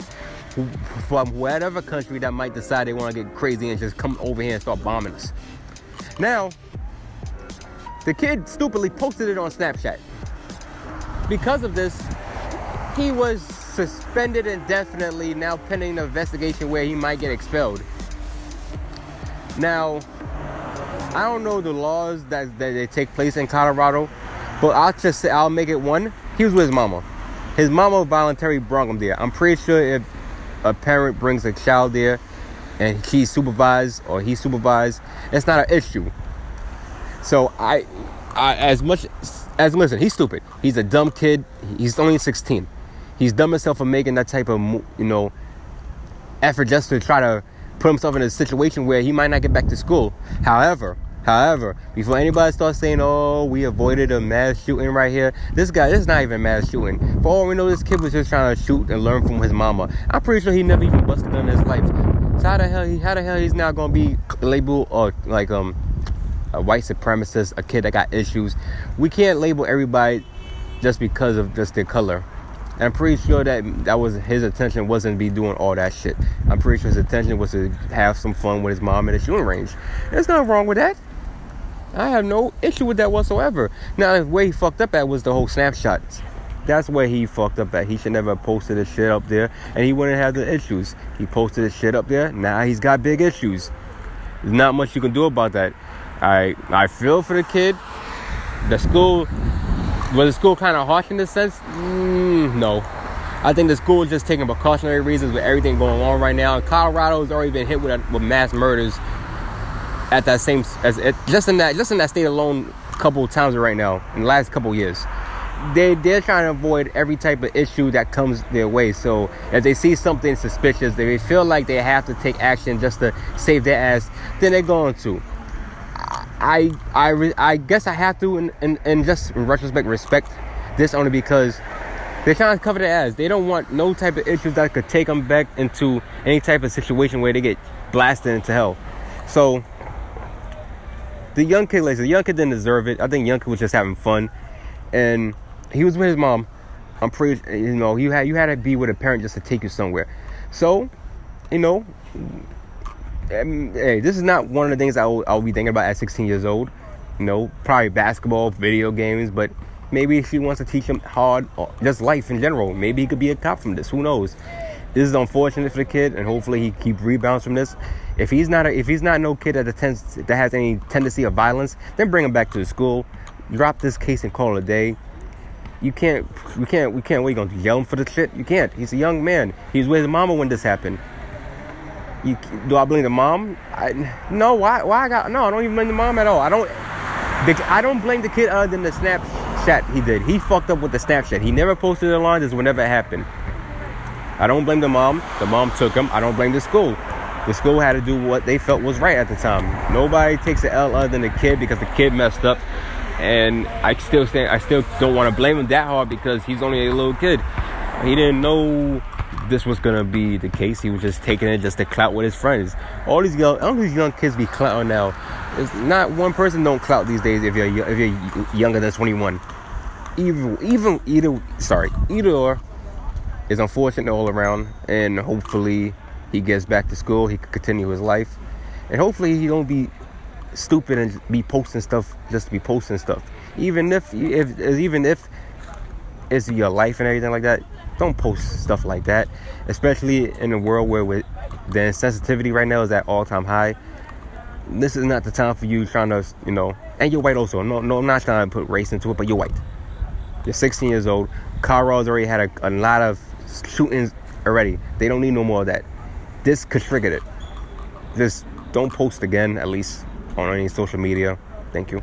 from whatever country that might decide they want to get crazy and just come over here and start bombing us. Now, the kid stupidly posted it on Snapchat. Because of this, he was suspended indefinitely, now pending an investigation where he might get expelled. Now, I don't know the laws that, that they take place in Colorado, but I'll just say I'll make it one. He was with his mama. His mama voluntarily brought him there. I'm pretty sure if a parent brings a child there and she's supervised or he's supervised, it's not an issue. So I, I as much as listen, he's stupid. He's a dumb kid. He's only 16 he's dumb himself for making that type of you know effort just to try to put himself in a situation where he might not get back to school. However, however, before anybody starts saying, "Oh, we avoided a mass shooting right here," this guy, this is not even mass shooting. For all we know, this kid was just trying to shoot and learn from his mama. I'm pretty sure he never even busted in his life. So how the hell, he, how the hell he's now gonna be labeled or like um a white supremacist, a kid that got issues? We can't label everybody just because of just their color. I'm pretty sure that that was his intention wasn't to be doing all that shit. I'm pretty sure his intention was to have some fun with his mom in the shooting range. There's nothing wrong with that. I have no issue with that whatsoever. Now, the way he fucked up at was the whole snapshots. That's where he fucked up at. He should never have posted his shit up there, and he wouldn't have the issues. He posted his shit up there. Now he's got big issues. There's not much you can do about that. I I feel for the kid. The school was the school kind of harsh in this sense? Mm, no. I think the school is just taking precautionary reasons with everything going on right now. Colorado has already been hit with, with mass murders at that same as it, just in that just in that state alone couple times right now in the last couple years. They they're trying to avoid every type of issue that comes their way. So if they see something suspicious, they feel like they have to take action just to save their ass, then they're going to. I I I guess I have to, and in, in, just in retrospect, respect this only because they're trying to cover their ass. They don't want no type of issues that could take them back into any type of situation where they get blasted into hell. So the young kid, like the young kid didn't deserve it. I think young kid was just having fun, and he was with his mom. I'm pretty, you know, you had you had to be with a parent just to take you somewhere. So, you know, um, hey, this is not one of the things I'll, I'll be thinking about at 16 years old. You know, probably basketball, video games, but maybe she wants to teach him hard, just life in general. Maybe he could be a cop from this. Who knows? This is unfortunate for the kid, and hopefully he keep rebounds from this. If he's not a, if he's not no kid that attends that has any tendency of violence, then bring him back to the school. Drop this case and call it a day. You can't, we can't, we can't. You gonna yell him for the shit? You can't. He's a young man. He's with his mama when this happened. You, do I blame the mom? I, no. Why? Why I got? No, I don't even blame the mom at all. I don't. I don't blame the kid other than the Snapchat he did. He fucked up with the Snapchat. He never posted the line. This whenever it happened. I don't blame the mom. The mom took him. I don't blame the school. The school had to do what they felt was right at the time. Nobody takes the L other than the kid because the kid messed up. And I still stand. I still don't want to blame him that hard because he's only a little kid. He didn't know this was gonna be the case. He was just taking it just to clout with his friends. All these young, all these young kids be clouting now. It's not one person don't clout these days if you're if you're younger than 21. Even even either sorry either is unfortunate all around, and hopefully he gets back to school. He can continue his life, and hopefully he don't be stupid and be posting stuff just to be posting stuff. Even if if even if it's your life and everything like that don't post stuff like that, especially in a world where with the insensitivity right now is at all time high. This is not the time for you trying to, you know, and you're white also. No, no, I'm not trying to put race into it, but you're white. You're 16 years old. Colorado's already had a, a lot of shootings already. They don't need no more of that. This could trigger it. Just don't post again, at least on any social media. Thank you.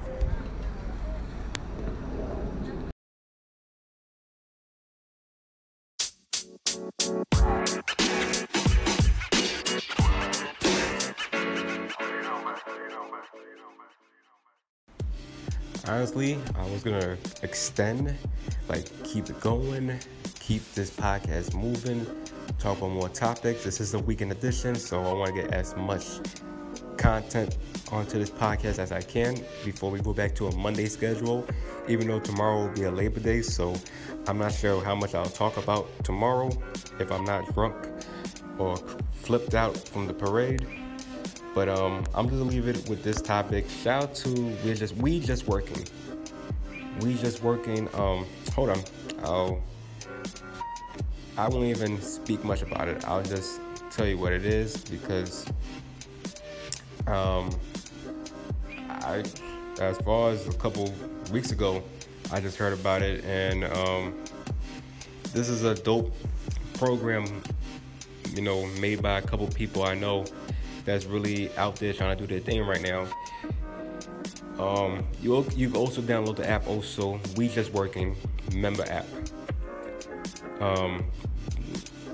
honestly, I was gonna extend, like keep it going, keep this podcast moving, talk about more topics. This is the weekend edition, so I want to get as much content onto this podcast as I can before we go back to a Monday schedule, even though tomorrow will be a Labor Day. So I'm not sure how much I'll talk about tomorrow if I'm not drunk or flipped out from the parade. But um, I'm gonna leave it with this topic. Shout out to we just we just working. We just working. Um, hold on. I'll I won't even speak much about it. I'll just tell you what it is because um, I, as far as a couple weeks ago, I just heard about it, and um, this is a dope program, you know, made by a couple people I know that's really out there trying to do their thing right now. Um, you you also download the app. Also, we just working member app. Um,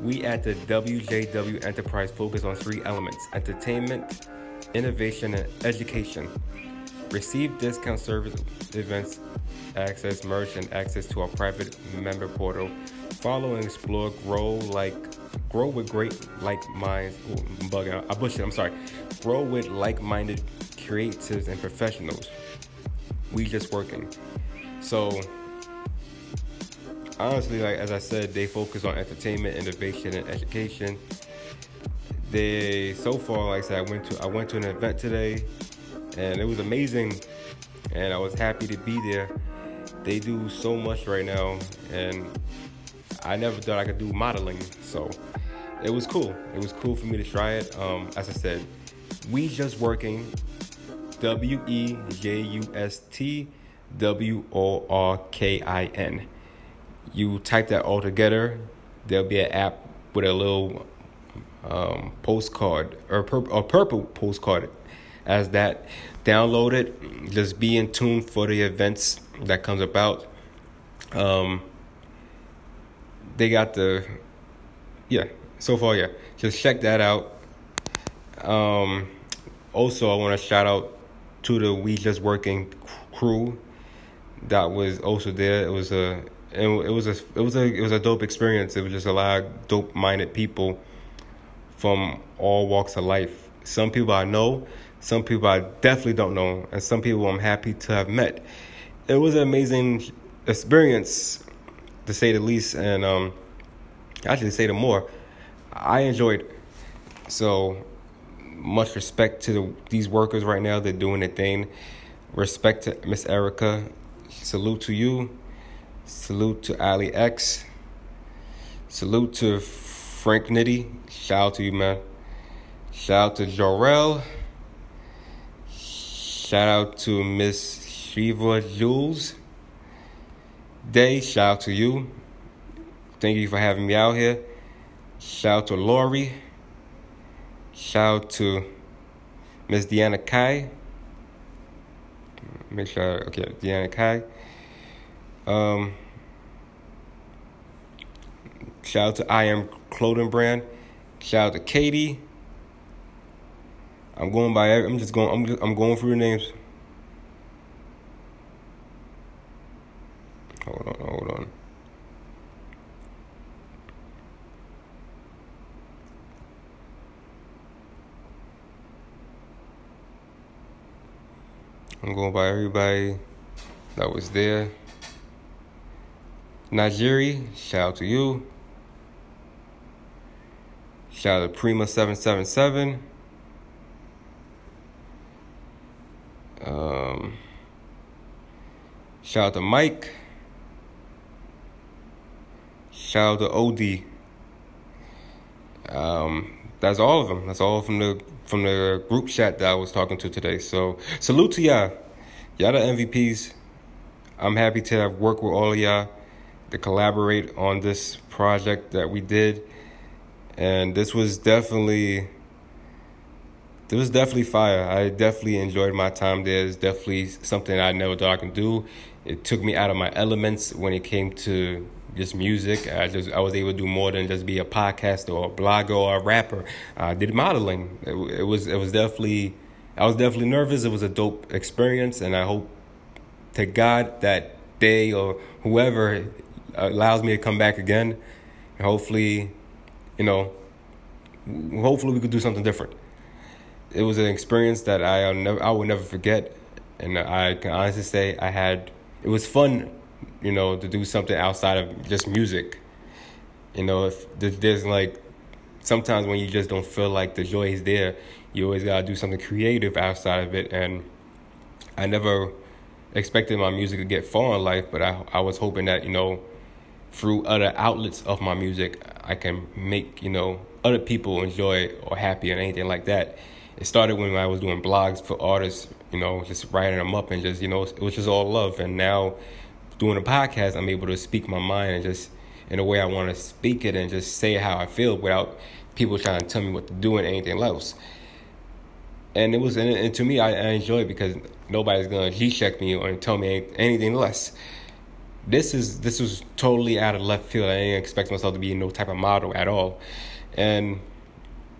we at the WJW Enterprise focus on three elements: entertainment, innovation, and education. Receive discount service events, access merch, and access to our private member portal. Follow and explore, grow like grow with great like minds. I'm bugging out. I bushed it. I'm sorry. Grow with like-minded creatives and professionals. We just working. So honestly, like as I said, they focus on entertainment, innovation, and education. They so far, like I said, I went to I went to an event today, and it was amazing, and I was happy to be there. They do so much right now, and I never thought I could do modeling, so it was cool. It was cool for me to try it. Um, as I said, we just working. W E J U S T W O R K I N. You type that all together, there'll be an app with a little um, postcard or pur- a purple postcard as that. Download it. Just be in tune for the events that comes about. Um, they got the yeah. So far, yeah. Just check that out. Um, also, I want to shout out to the We Just Working crew that was also there. It was a it, it was a it was a it was a dope experience. It was just a lot of dope minded people from all walks of life. Some people I know, some people I definitely don't know, and some people I'm happy to have met. It was an amazing experience, to say the least, and um, actually to say the more, I enjoyed. It. So much respect to the, these workers right now. They're doing their thing. Respect to Miss Erica. Salute to you. Salute to Ali X. Salute to Frank Nitty. Shout out to you, man. Shout out to Jorel. Shout out to Miss Shiva Jules. Day, shout out to you. Thank you for having me out here. Shout out to Lori. Shout out to Miss Deanna Kai. Make sure, okay, Deanna Kai. Um, shout out to I Am Clothing Brand. Shout out to Katie. I'm going by. I'm just going. I'm. Just, I'm going through the names. Hold on. Hold on. I'm going by everybody that was there. Nigeri, shout out to you. Shout out to Prima777. Um, shout out to Mike. Shout out to OD. Um, that's all of them. That's all from the from the group chat that I was talking to today. So salute to y'all. Y'all the MVPs. I'm happy to have worked with all of y'all to collaborate on this project that we did. And this was definitely it was definitely fire. I definitely enjoyed my time there. It's definitely something I never thought I could do. It took me out of my elements when it came to just music. I just I was able to do more than just be a podcaster or a blogger or a rapper. I did modeling. It, it was it was definitely I was definitely nervous. It was a dope experience, and I hope to God that day or whoever allows me to come back again. And hopefully, you know, hopefully we could do something different. it was an experience that I never I will never forget, and I can honestly say I had it was fun, you know, to do something outside of just music. You know, if there's like sometimes when you just don't feel like the joy is there, you always gotta do something creative outside of it. And I never expected my music to get far in life, but I I was hoping that you know through other outlets of my music, I can make you know other people enjoy or happy and anything like that. It started when I was doing blogs for artists, you know, just writing them up and just you know it was just all love. And now doing a podcast, I'm able to speak my mind and just in a way I want to speak it and just say how I feel without people trying to tell me what to do and anything else. And it was, and, to me, I, I enjoy it because nobody's gonna G-check me or tell me anything less. This is this was totally out of left field. I didn't expect myself to be no type of model at all, and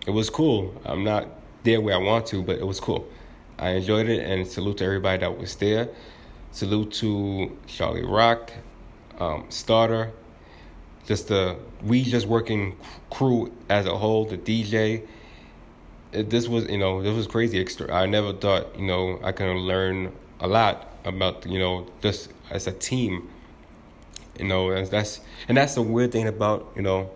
it was cool. I'm not there where I want to, but it was cool. I enjoyed it, and salute to everybody that was there. Salute to Charlie Rock, um, Starter, just the we just working crew as a whole, the DJ. It, this was you know this was crazy. Extra. I never thought you know I can learn a lot about you know just as a team. You know, and that's and that's the weird thing about you know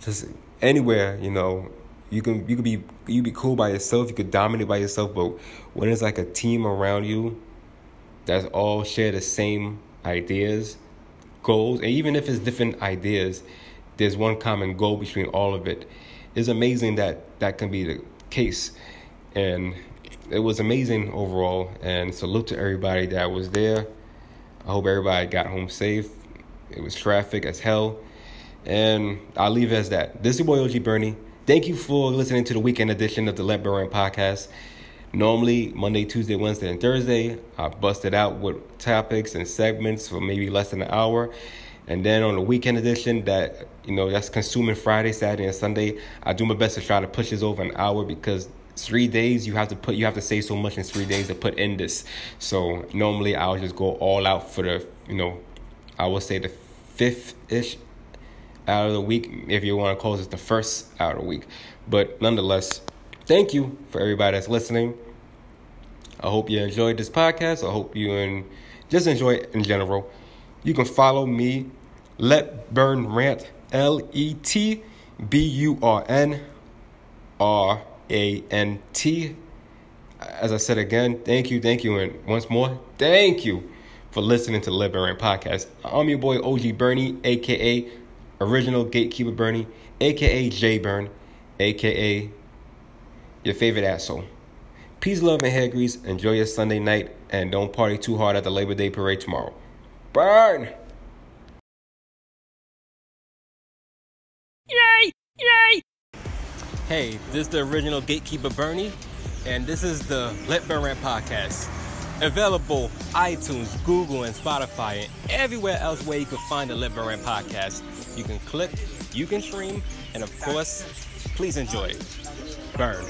just anywhere you know you can you could be you be cool by yourself you could dominate by yourself but when it's like a team around you that's all share the same ideas goals, and even if it's different ideas, there's one common goal between all of it. It's amazing that that can be the case, and it was amazing overall. And salute to everybody that was there. I hope everybody got home safe. It was traffic as hell, and I'll leave it as that. This is your boy OG Bernie. Thank you for listening to the weekend edition of the Let Burn podcast. Normally, Monday, Tuesday, Wednesday, and Thursday, I bust it out with topics and segments for maybe less than an hour. And then on the weekend edition, that you know that's consuming Friday, Saturday, and Sunday, I do my best to try to push this over an hour because three days you have to put you have to say so much in three days to put in this. So normally I'll just go all out for the you know, I will say the fifth ish out of the week if you want to call it the first out of the week. But nonetheless, thank you for everybody that's listening. I hope you enjoyed this podcast. I hope you and just enjoy it in general. You can follow me, Let Burn Rant, L E T B U R N R A N T. As I said again, thank you, thank you, and once more, thank you for listening to the Let Rant podcast. I'm your boy OG Bernie, aka Original Gatekeeper Bernie, aka J Burn, aka your favorite asshole. Peace, love, and hair grease. Enjoy your Sunday night and don't party too hard at the Labor Day parade tomorrow. Burn! Yay! Yay! Hey, this is the original Gatekeeper Bernie, and this is the Let Burn Rant podcast. Available iTunes, Google, and Spotify, and everywhere else where you can find the Burn Rant podcast. You can click, you can stream, and of course, please enjoy it. Burn.